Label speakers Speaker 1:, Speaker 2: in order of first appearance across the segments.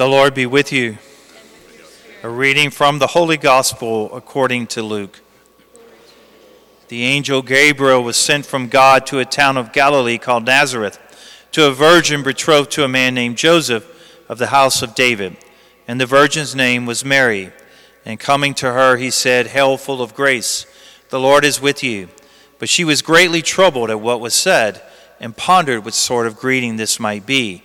Speaker 1: The Lord be with you. A reading from the Holy Gospel according to Luke. The angel Gabriel was sent from God to a town of Galilee called Nazareth to a virgin betrothed to a man named Joseph of the house of David. And the virgin's name was Mary. And coming to her, he said, Hail, full of grace, the Lord is with you. But she was greatly troubled at what was said, and pondered what sort of greeting this might be.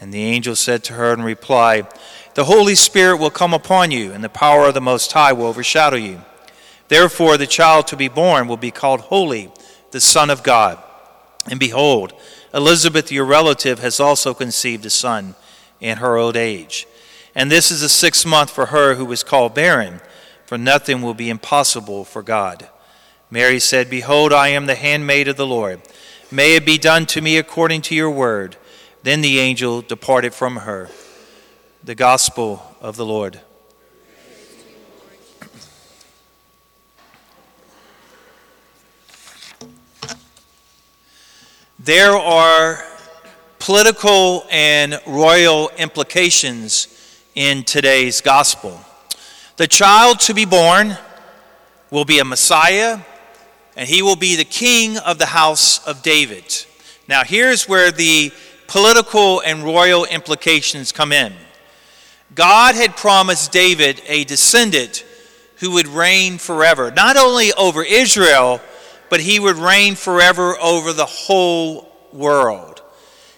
Speaker 1: And the angel said to her in reply, The Holy Spirit will come upon you, and the power of the Most High will overshadow you. Therefore, the child to be born will be called Holy, the Son of God. And behold, Elizabeth, your relative, has also conceived a son in her old age. And this is the sixth month for her who was called barren, for nothing will be impossible for God. Mary said, Behold, I am the handmaid of the Lord. May it be done to me according to your word. Then the angel departed from her. The Gospel of the Lord. There are political and royal implications in today's gospel. The child to be born will be a Messiah, and he will be the king of the house of David. Now, here's where the political and royal implications come in. God had promised David a descendant who would reign forever, not only over Israel, but he would reign forever over the whole world.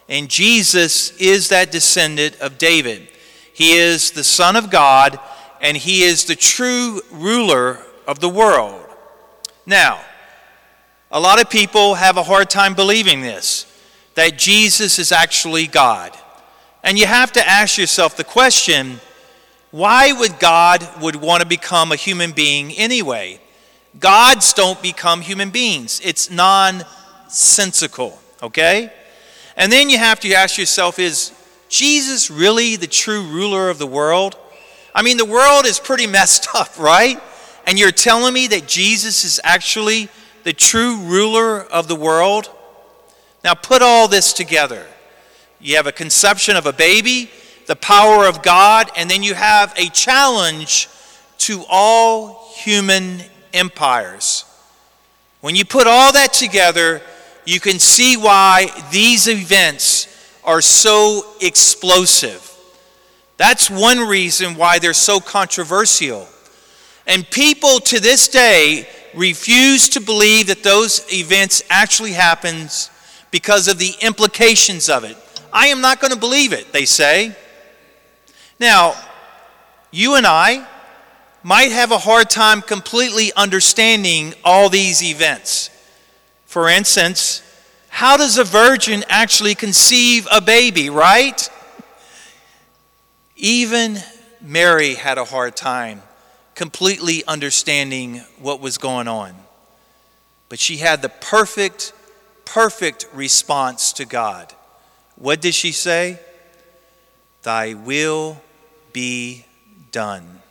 Speaker 1: And Jesus is that descendant of David. He is the Son of God, and he is the true ruler of the world. Now, a lot of people have a hard time believing this that Jesus is actually God. And you have to ask yourself the question why would God would want to become a human being anyway? Gods don't become human beings. It's nonsensical, okay? And then you have to ask yourself is Jesus really the true ruler of the world? I mean, the world is pretty messed up, right? And you're telling me that Jesus is actually the true ruler of the world? Now, put all this together. You have a conception of a baby, the power of God, and then you have a challenge to all human empires. When you put all that together, you can see why these events are so explosive. That's one reason why they're so controversial. And people to this day refuse to believe that those events actually happened because of the implications of it. I am not going to believe it, they say. Now, you and I might have a hard time completely understanding all these events. For instance, how does a virgin actually conceive a baby, right? Even Mary had a hard time completely understanding what was going on. But she had the perfect perfect response to God. What did she say? Thy will be done.